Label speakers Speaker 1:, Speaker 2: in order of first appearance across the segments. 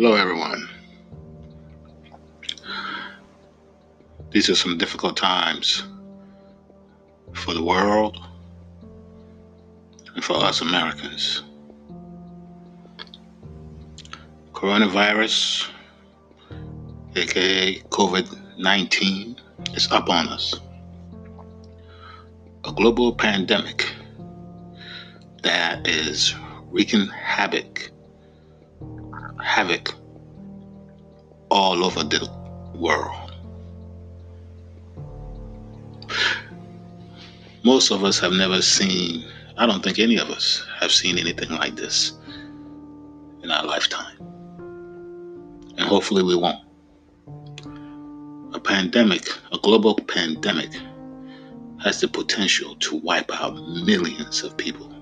Speaker 1: Hello, everyone. These are some difficult times for the world and for us Americans. Coronavirus, aka COVID 19, is up on us. A global pandemic that is wreaking havoc, havoc all over the world. Most of us have never seen, I don't think any of us have seen anything like this in our lifetime. And hopefully we won't. A pandemic, a global pandemic, has the potential to wipe out millions of people,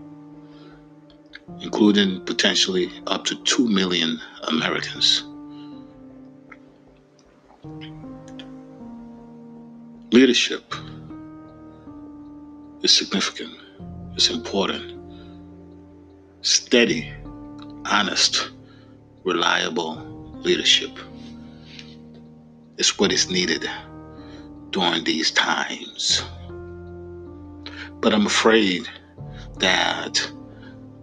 Speaker 1: including potentially up to 2 million Americans. Leadership is significant, it's important. Steady, honest, reliable leadership is what is needed during these times. But I'm afraid that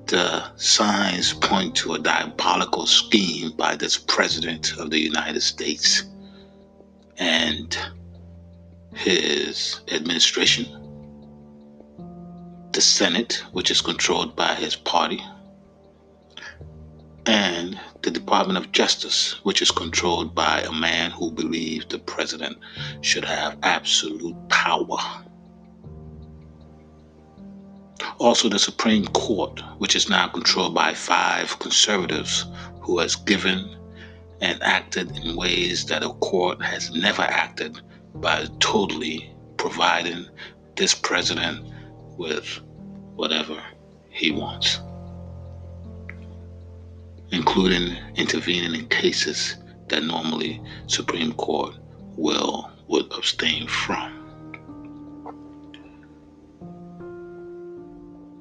Speaker 1: the signs point to a diabolical scheme by this President of the United States and his administration, the Senate, which is controlled by his party, and the Department of Justice, which is controlled by a man who believes the president should have absolute power. Also, the Supreme Court, which is now controlled by five conservatives who has given and acted in ways that a court has never acted by totally providing this president with whatever he wants, including intervening in cases that normally Supreme Court will would abstain from.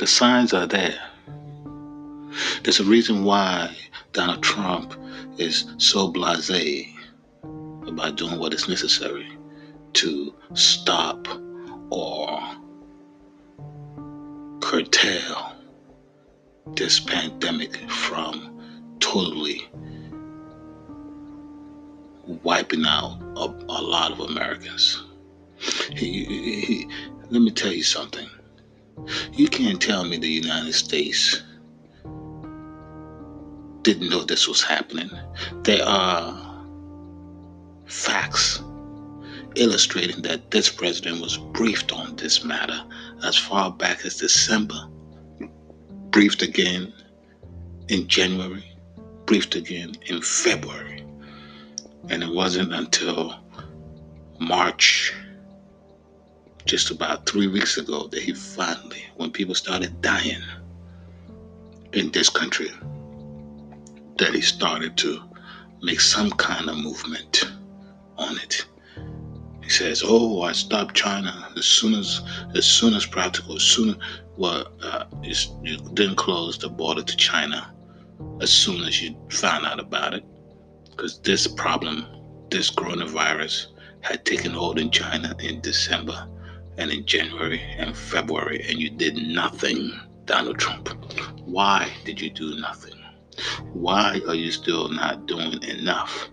Speaker 1: The signs are there. There's a reason why Donald Trump is so blasé about doing what is necessary to stop or curtail this pandemic from totally wiping out a, a lot of Americans. He, he, he, let me tell you something. You can't tell me the United States didn't know this was happening. There are facts illustrating that this president was briefed on this matter as far back as December, briefed again in January, briefed again in February. And it wasn't until March, just about three weeks ago, that he finally, when people started dying in this country, that he started to make some kind of movement on it. He says, "Oh, I stopped China as soon as as soon as practical. As soon well, uh, you didn't close the border to China as soon as you found out about it, because this problem, this coronavirus, had taken hold in China in December and in January and February, and you did nothing, Donald Trump. Why did you do nothing? Why are you still not doing enough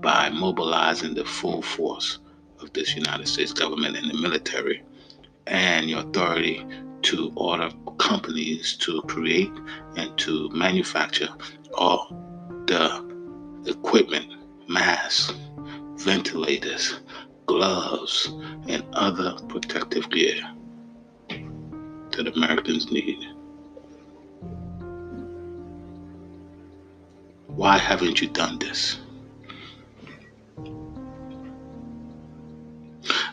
Speaker 1: by mobilizing the full force of this United States government and the military and your authority to order companies to create and to manufacture all the equipment, masks, ventilators, gloves, and other protective gear that Americans need? Why haven't you done this?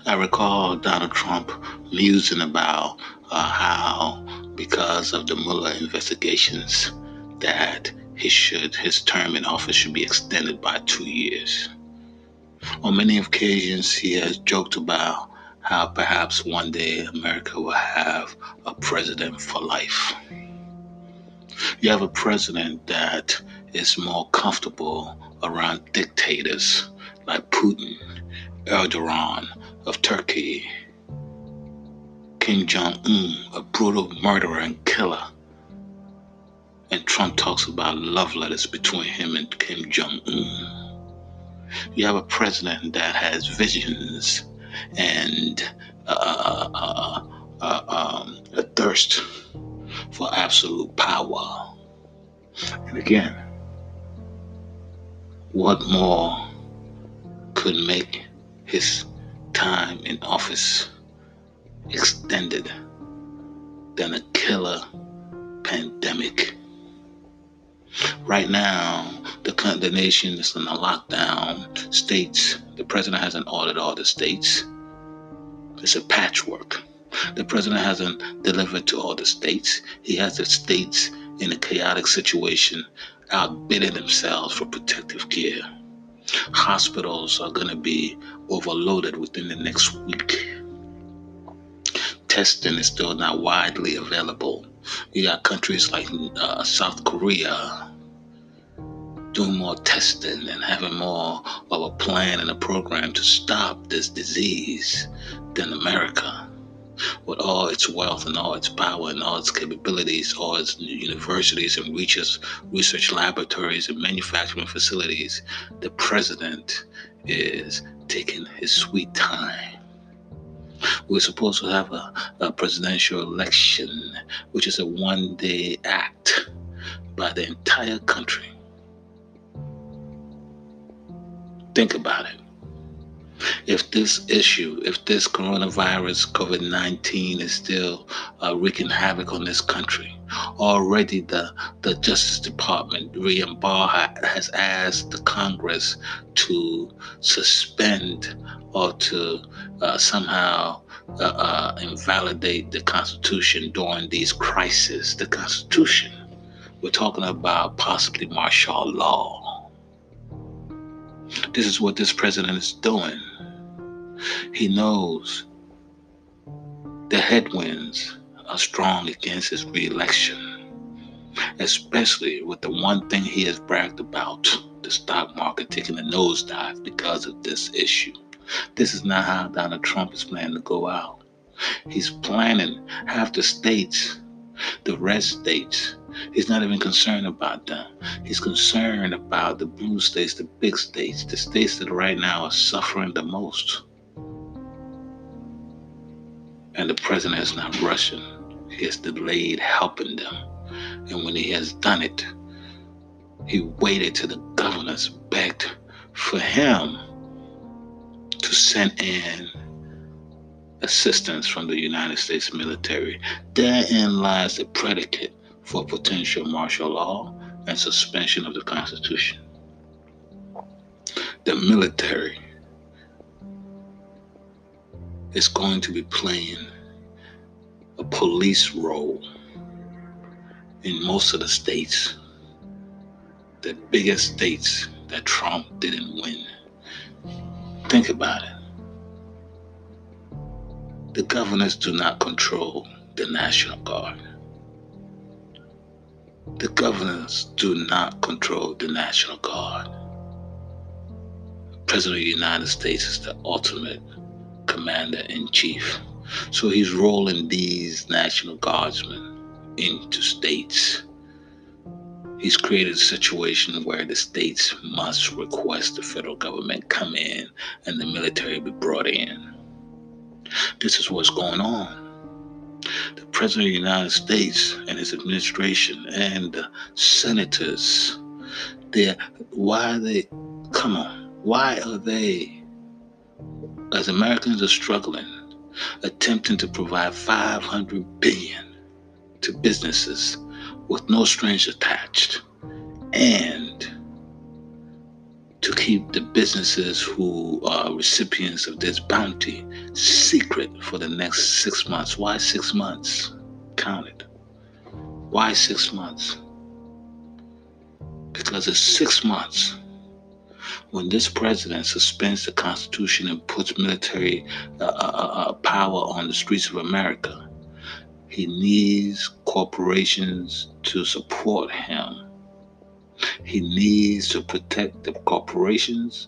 Speaker 1: I recall Donald Trump musing about uh, how, because of the Mueller investigations, that he should his term in office should be extended by two years. On many occasions, he has joked about how perhaps one day America will have a president for life. You have a president that is more comfortable around dictators like Putin, Erdogan of Turkey, Kim Jong un, a brutal murderer and killer. And Trump talks about love letters between him and Kim Jong un. You have a president that has visions and uh, uh, uh, um, a thirst for absolute power. And again, what more could make his time in office extended than a killer pandemic? Right now, the, the nation is in a lockdown. States, the president hasn't ordered all the states. It's a patchwork. The president hasn't delivered to all the states. He has the states in a chaotic situation outbidding themselves for protective gear. Hospitals are going to be overloaded within the next week. Testing is still not widely available. You got countries like uh, South Korea doing more testing and having more of a plan and a program to stop this disease than America with all its wealth and all its power and all its capabilities, all its universities and research, research laboratories and manufacturing facilities, the president is taking his sweet time. We're supposed to have a, a presidential election, which is a one day act by the entire country. Think about it if this issue, if this coronavirus, COVID 19 is still uh, wreaking havoc on this country, already the, the Justice Department, William Barr, has asked the Congress to suspend or to uh, somehow uh, uh, invalidate the Constitution during these crises. The Constitution, we're talking about possibly martial law. This is what this president is doing. He knows the headwinds are strong against his reelection, especially with the one thing he has bragged about the stock market taking a nosedive because of this issue. This is not how Donald Trump is planning to go out. He's planning half the states, the red states. He's not even concerned about them. He's concerned about the blue states, the big states, the states that right now are suffering the most. And the president is not rushing. He has delayed helping them. And when he has done it, he waited till the governors begged for him to send in assistance from the United States military. Therein lies the predicate for potential martial law and suspension of the Constitution. The military is going to be playing a police role in most of the states, the biggest states that Trump didn't win. Think about it. The governors do not control the National Guard. The governors do not control the National Guard. The President of the United States is the ultimate commander in chief. So he's rolling these National Guardsmen into states. He's created a situation where the states must request the federal government come in and the military be brought in. This is what's going on. The President of the United States and his administration and the senators, they're, why are they come on, why are they as Americans are struggling, attempting to provide 500 billion to businesses with no strings attached and to keep the businesses who are recipients of this bounty secret for the next six months. Why six months? Count it. Why six months? Because it's six months when this president suspends the Constitution and puts military uh, uh, uh, uh, power on the streets of America, he needs corporations to support him. He needs to protect the corporations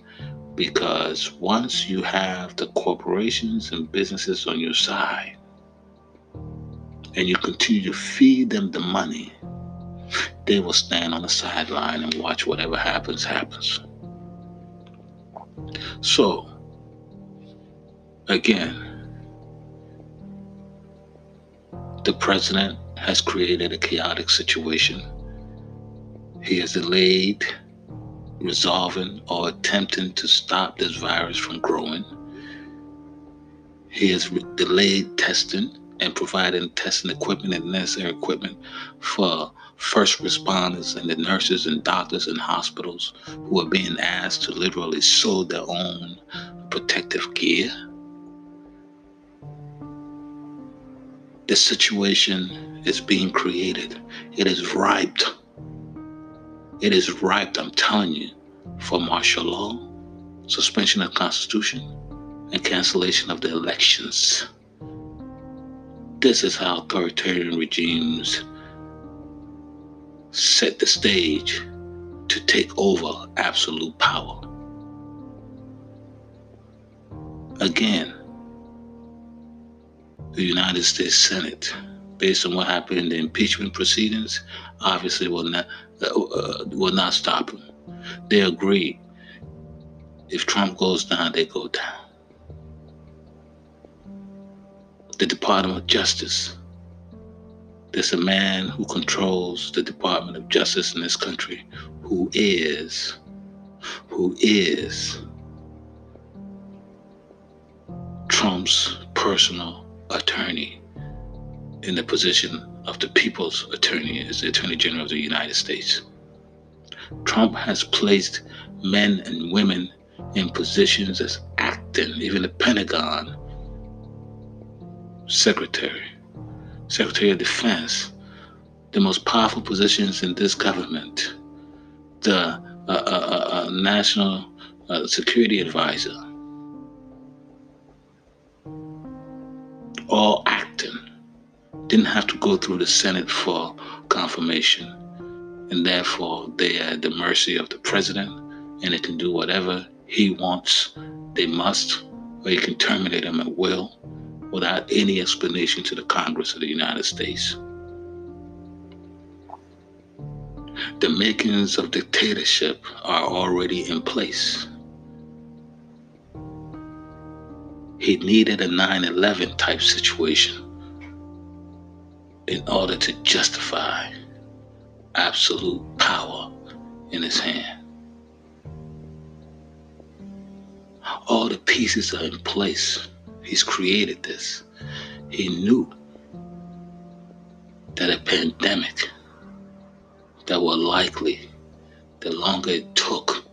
Speaker 1: because once you have the corporations and businesses on your side and you continue to feed them the money, they will stand on the sideline and watch whatever happens, happens. So, again, the president has created a chaotic situation. He has delayed resolving or attempting to stop this virus from growing. He has delayed testing and providing testing equipment and necessary equipment for first responders and the nurses and doctors in hospitals who are being asked to literally sew their own protective gear. The situation is being created. It is ripe. It is ripe, I'm telling you, for martial law, suspension of constitution, and cancellation of the elections. This is how authoritarian regimes set the stage to take over absolute power. Again, the United States Senate, based on what happened in the impeachment proceedings, obviously will not uh, will not stop him. They agree. If Trump goes down, they go down. The Department of Justice there's a man who controls the Department of Justice in this country who is, who is Trump's personal attorney in the position of the people's attorney as the Attorney General of the United States. Trump has placed men and women in positions as acting, even the Pentagon secretary Secretary of Defense, the most powerful positions in this government, the uh, uh, uh, uh National uh, Security Advisor, all acting, didn't have to go through the Senate for confirmation. And therefore, they are at the mercy of the president, and they can do whatever he wants. They must, or he can terminate them at will without any explanation to the Congress of the United States. The makings of dictatorship are already in place. He needed a 9 11 type situation in order to justify absolute power in his hand. All the pieces are in place He's created this. He knew that a pandemic that were likely, the longer it took,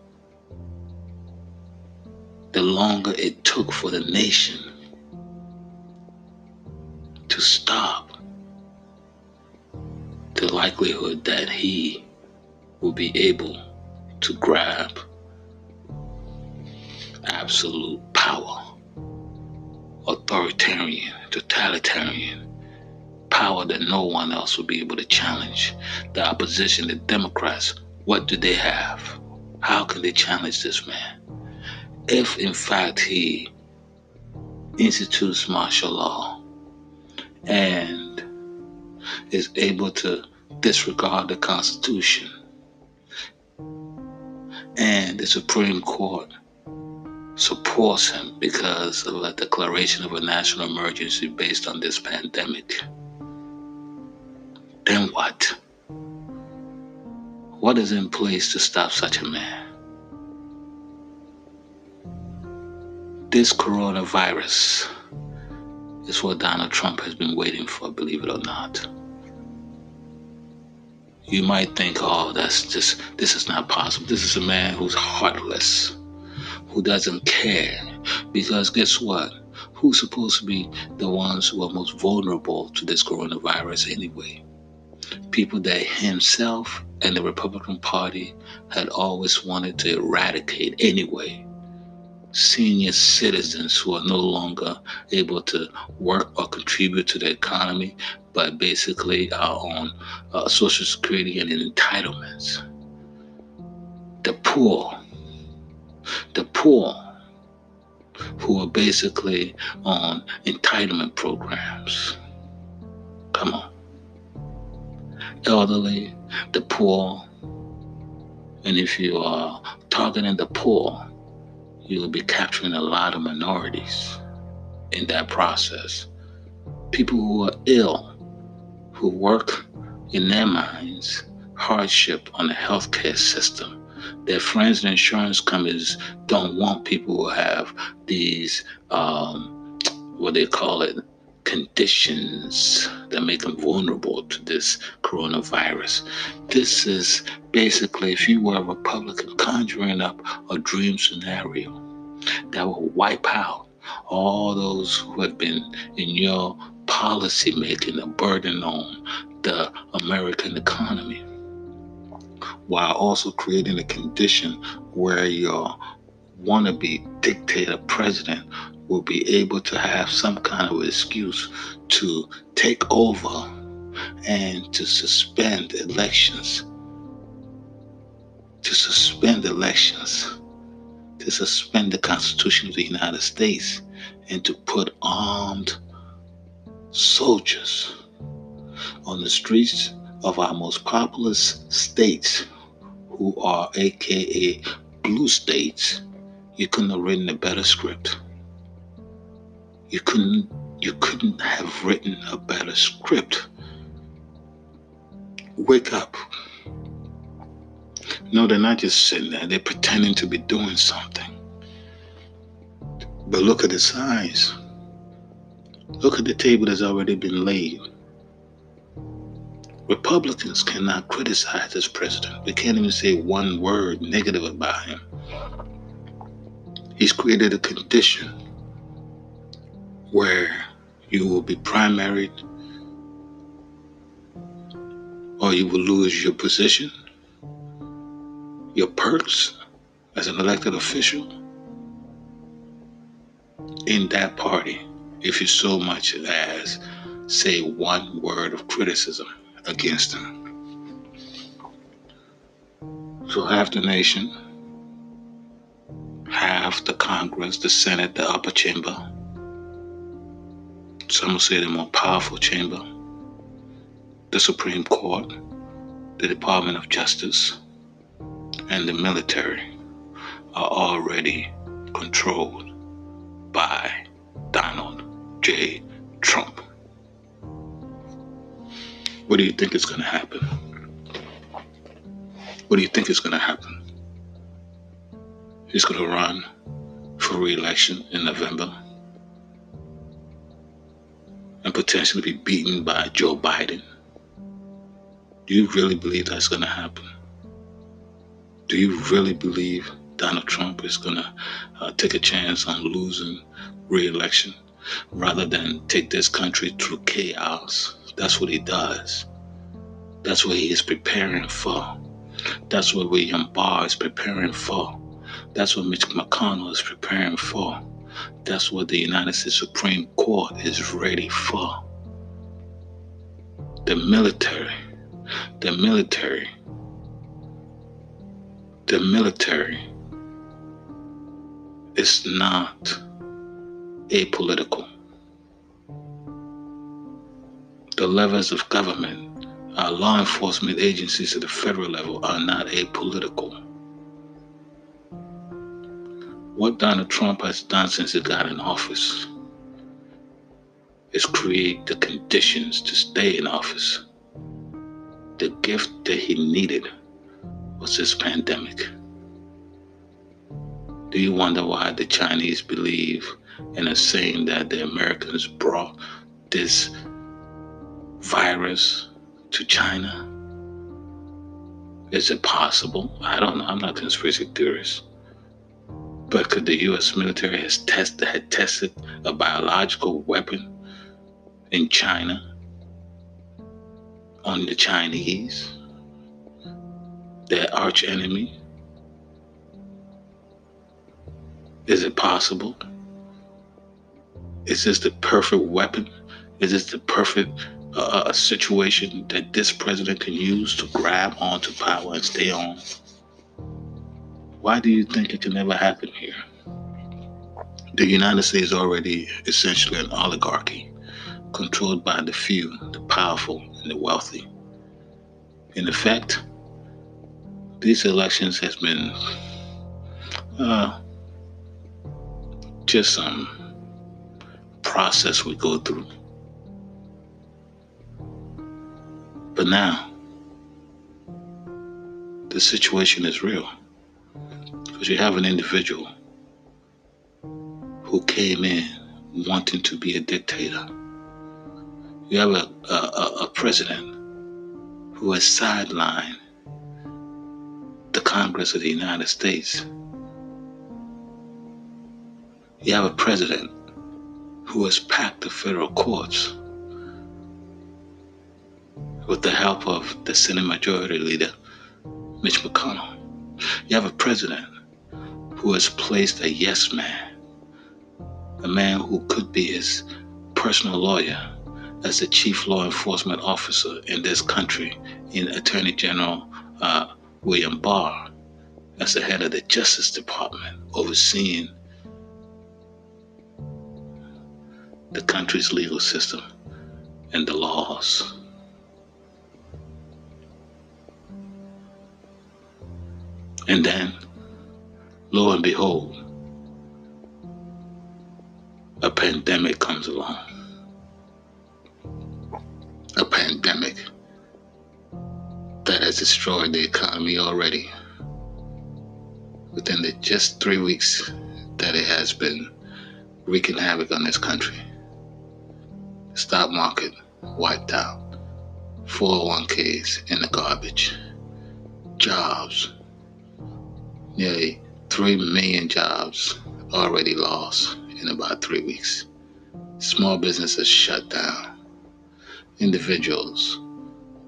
Speaker 1: the longer it took for the nation to stop, the likelihood that he will be able to grab absolute power authoritarian, totalitarian power that no one else will be able to challenge. The opposition, the Democrats, what do they have? How can they challenge this man? If, in fact, he institutes martial law and is able to disregard the Constitution and the Supreme Court supports him because of a declaration of a national emergency based on this pandemic. Then what? What is in place to stop such a man? This coronavirus is what Donald Trump has been waiting for, believe it or not. You might think, oh, that's just, this is not possible. This is a man who's heartless who doesn't care. Because guess what? Who's supposed to be the ones who are most vulnerable to this coronavirus anyway? People that himself and the Republican Party had always wanted to eradicate anyway. Senior citizens who are no longer able to work or contribute to the economy, but basically are on uh, Social Security and entitlements. The poor, the poor who are basically on entitlement programs. Come on. Elderly, the poor, and if you are targeting the poor, you will be capturing a lot of minorities in that process. People who are ill, who work in their minds hardship on the healthcare system. Their friends and insurance companies don't want people who have these, um, what they call it, conditions that make them vulnerable to this coronavirus. This is basically, if you were a Republican, conjuring up a dream scenario that will wipe out all those who have been in your policy making a burden on the American economy, while also creating a condition where your wannabe dictator president will be able to have some kind of excuse to take over and to suspend elections. To suspend elections, to suspend the Constitution of the United States, and to put armed soldiers on the streets of our most populous states, who are AKA blue states, you couldn't have written a better script. You couldn't you couldn't have written a better script. Wake up. No, they're not just sitting there, they're pretending to be doing something. But look at the signs. Look at the table that's already been laid. Republicans cannot criticize this president. They can't even say one word negative about him. He's created a condition where you will be primaried or you will lose your position, your perks as an elected official in that party if you so much as say one word of criticism against him. So half the nation, half the Congress, the Senate, the upper chamber, some will say the more powerful chamber, the Supreme Court, the Department of Justice, and the military are already controlled by Donald J. Trump. What do you think is going to happen? What do you think is going to happen? He's going to run for re election in November and potentially be beaten by Joe Biden? Do you really believe that's going to happen? Do you really believe Donald Trump is going to uh, take a chance on losing re election rather than take this country through chaos? That's what he does. That's what he is preparing for. That's what William Barr is preparing for. That's what Mitch McConnell is preparing for. That's what the United States Supreme Court is ready for. The military, the military, the military is not apolitical. The levels of government, our law enforcement agencies at the federal level are not apolitical what Donald Trump has done since he got in office is create the conditions to stay in office. The gift that he needed was this pandemic. Do you wonder why the Chinese believe in a saying that the Americans brought this virus to China? Is it possible? I don't know. I'm not a conspiracy theorist. But could the U.S. military has tested had tested a biological weapon in China on the Chinese, their arch enemy? Is it possible? Is this the perfect weapon? Is this the perfect uh, uh, situation that this president can use to grab onto power and stay on? Why do you think it can never happen here? The United States is already essentially an oligarchy controlled by the few, the powerful, and the wealthy. In effect, these elections has been uh, just some process we go through. But now, the situation is real. Because you have an individual who came in wanting to be a dictator. You have a, a, a president who has sidelined the Congress of the United States. You have a president who has packed the federal courts with the help of the Senate Majority Leader, Mitch McConnell. You have a president who has placed a yes man a man who could be his personal lawyer as the chief law enforcement officer in this country in Attorney General uh, William Barr as the head of the Justice Department overseeing the country's legal system and the laws. And then, lo and behold, a pandemic comes along. A pandemic that has destroyed the economy already. Within the just three weeks that it has been wreaking havoc on this country. Stock market wiped out. 401ks in the garbage. Jobs. Nearly 3 million jobs already lost in about three weeks. Small businesses shut down. Individuals,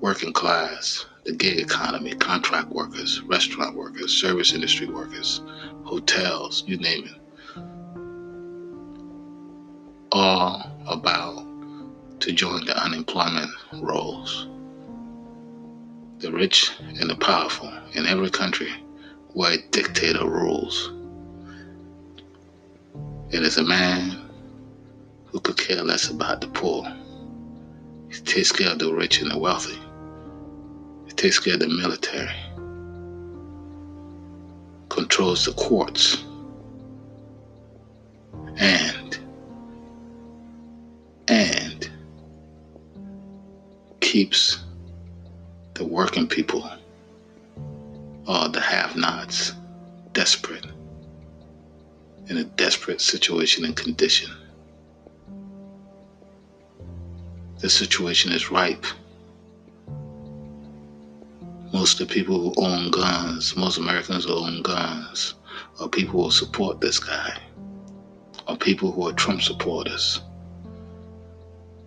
Speaker 1: working class, the gig economy, contract workers, restaurant workers, service industry workers, hotels, you name it. All about to join the unemployment rolls. The rich and the powerful in every country where a dictator rules it is a man who could care less about the poor. He takes care of the rich and the wealthy. He takes care of the military. Controls the courts. And and keeps the working people or the have-nots desperate in a desperate situation and condition. The situation is ripe. Most of the people who own guns, most Americans who own guns, are people who support this guy, are people who are Trump supporters.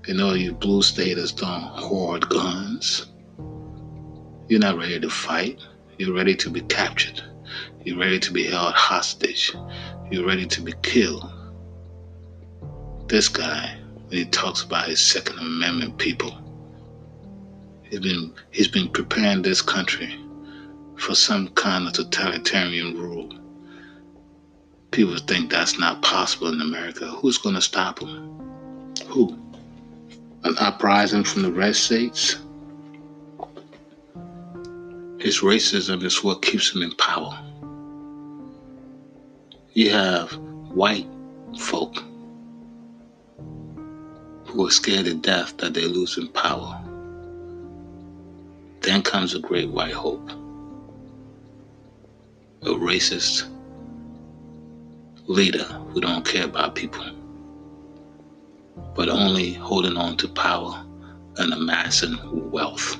Speaker 1: You know, you blue staters don't hoard guns. You're not ready to fight. You're ready to be captured. You're ready to be held hostage. You're ready to be killed. This guy, when he talks about his Second Amendment people, he's been he's been preparing this country for some kind of totalitarian rule. People think that's not possible in America. Who's going to stop him? Who? An uprising from the red states? His racism is what keeps him in power. You have white folk who are scared to death that they're losing power. Then comes a great white hope. A racist leader who don't care about people, but only holding on to power and amassing wealth.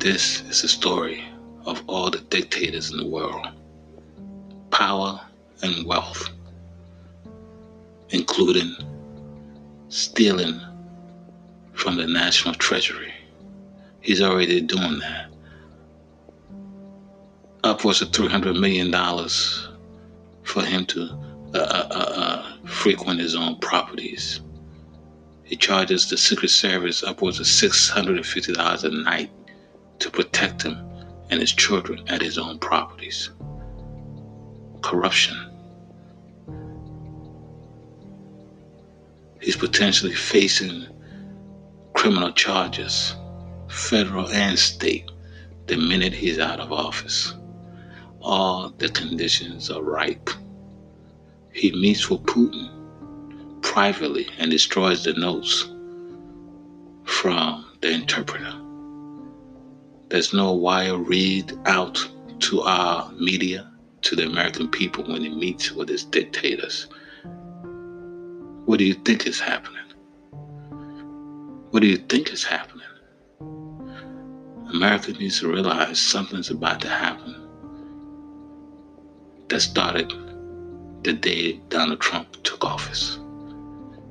Speaker 1: This is the story of all the dictators in the world power and wealth, including stealing from the national treasury. He's already doing that. Upwards of $300 million for him to uh, uh, uh, uh, frequent his own properties. He charges the Secret Service upwards of $650 a night to protect him and his children at his own properties. Corruption. He's potentially facing criminal charges, federal and state, the minute he's out of office. All the conditions are ripe. He meets with Putin privately and destroys the notes from the interpreter. There's no wire read out to our media, to the American people when he meets with his dictators. What do you think is happening? What do you think is happening? America needs to realize something's about to happen that started the day Donald Trump took office.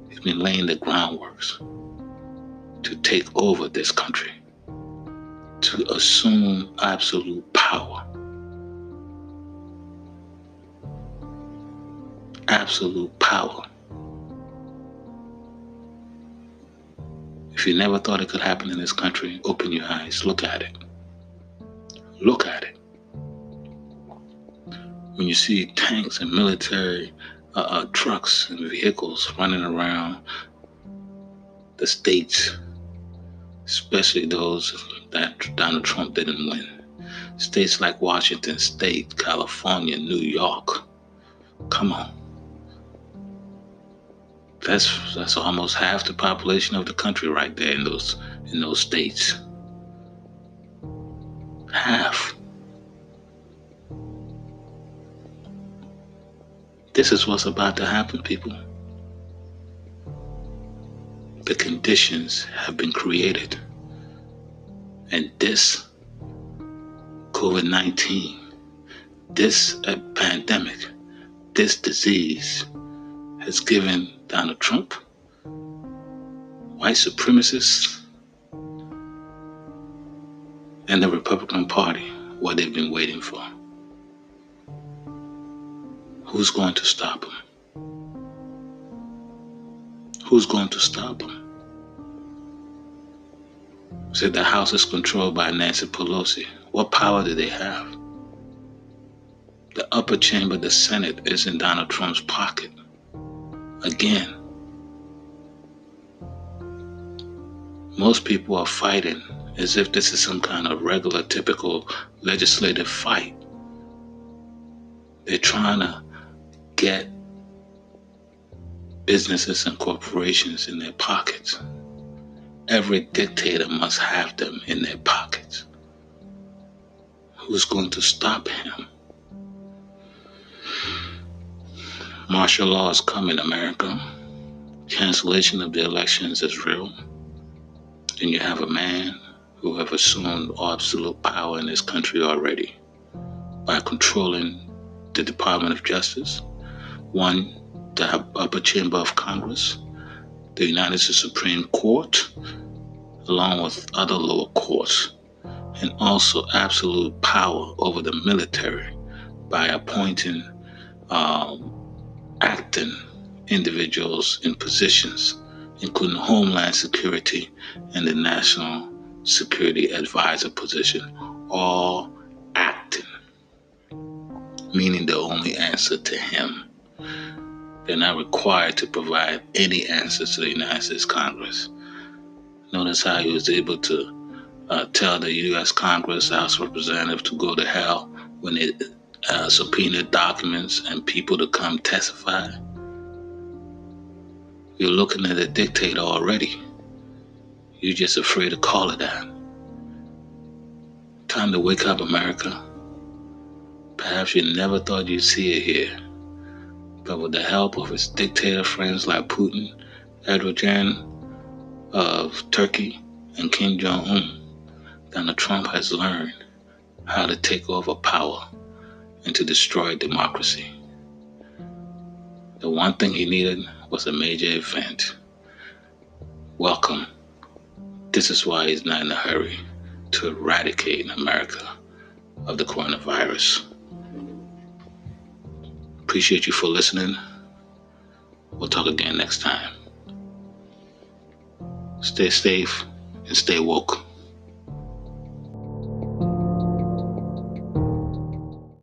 Speaker 1: He's been laying the groundworks to take over this country, to assume absolute power. Absolute power. If you never thought it could happen in this country, open your eyes, look at it. Look at it when you see tanks and military uh, uh, trucks and vehicles running around the states, especially those that Donald Trump didn't win. States like Washington State, California, New York. Come on. That's that's almost half the population of the country right there in those in those states. Half. This is what's about to happen, people. The conditions have been created. And this COVID 19, this uh, pandemic, this disease has given Donald Trump, white supremacists, and the Republican Party what they've been waiting for. Who's going to stop him? Who's going to stop him? Said the House is controlled by Nancy Pelosi. What power do they have? The upper chamber, the Senate, is in Donald Trump's pocket. Again. Most people are fighting as if this is some kind of regular, typical legislative fight. They're trying to get businesses and corporations in their pockets. Every dictator must have them in their pockets. Who's going to stop him? Martial law is coming, America. Cancellation of the elections is real. Then you have a man who have assumed absolute power in this country already by controlling the Department of Justice, one, the upper chamber of Congress, the United States Supreme Court, along with other lower courts, and also absolute power over the military by appointing um, acting individuals in positions, including Homeland Security and the National Security Advisor position, all acting, meaning the only answer to him. They're not required to provide any answers to the United States Congress. Notice how he was able to uh, tell the U.S. Congress, House Representative, to go to hell when it uh, subpoenaed documents and people to come testify. You're looking at a dictator already. You're just afraid to call it that. Time to wake up, America. Perhaps you never thought you'd see it here but with the help of his dictator friends like Putin, Erdogan of Turkey, and Kim Jong un, Donald Trump has learned how to take over power and to destroy democracy. The one thing he needed was a major event. Welcome. This is why he's not in a hurry to eradicate America of the coronavirus. Appreciate you for listening. We'll talk again next time. Stay safe and stay woke.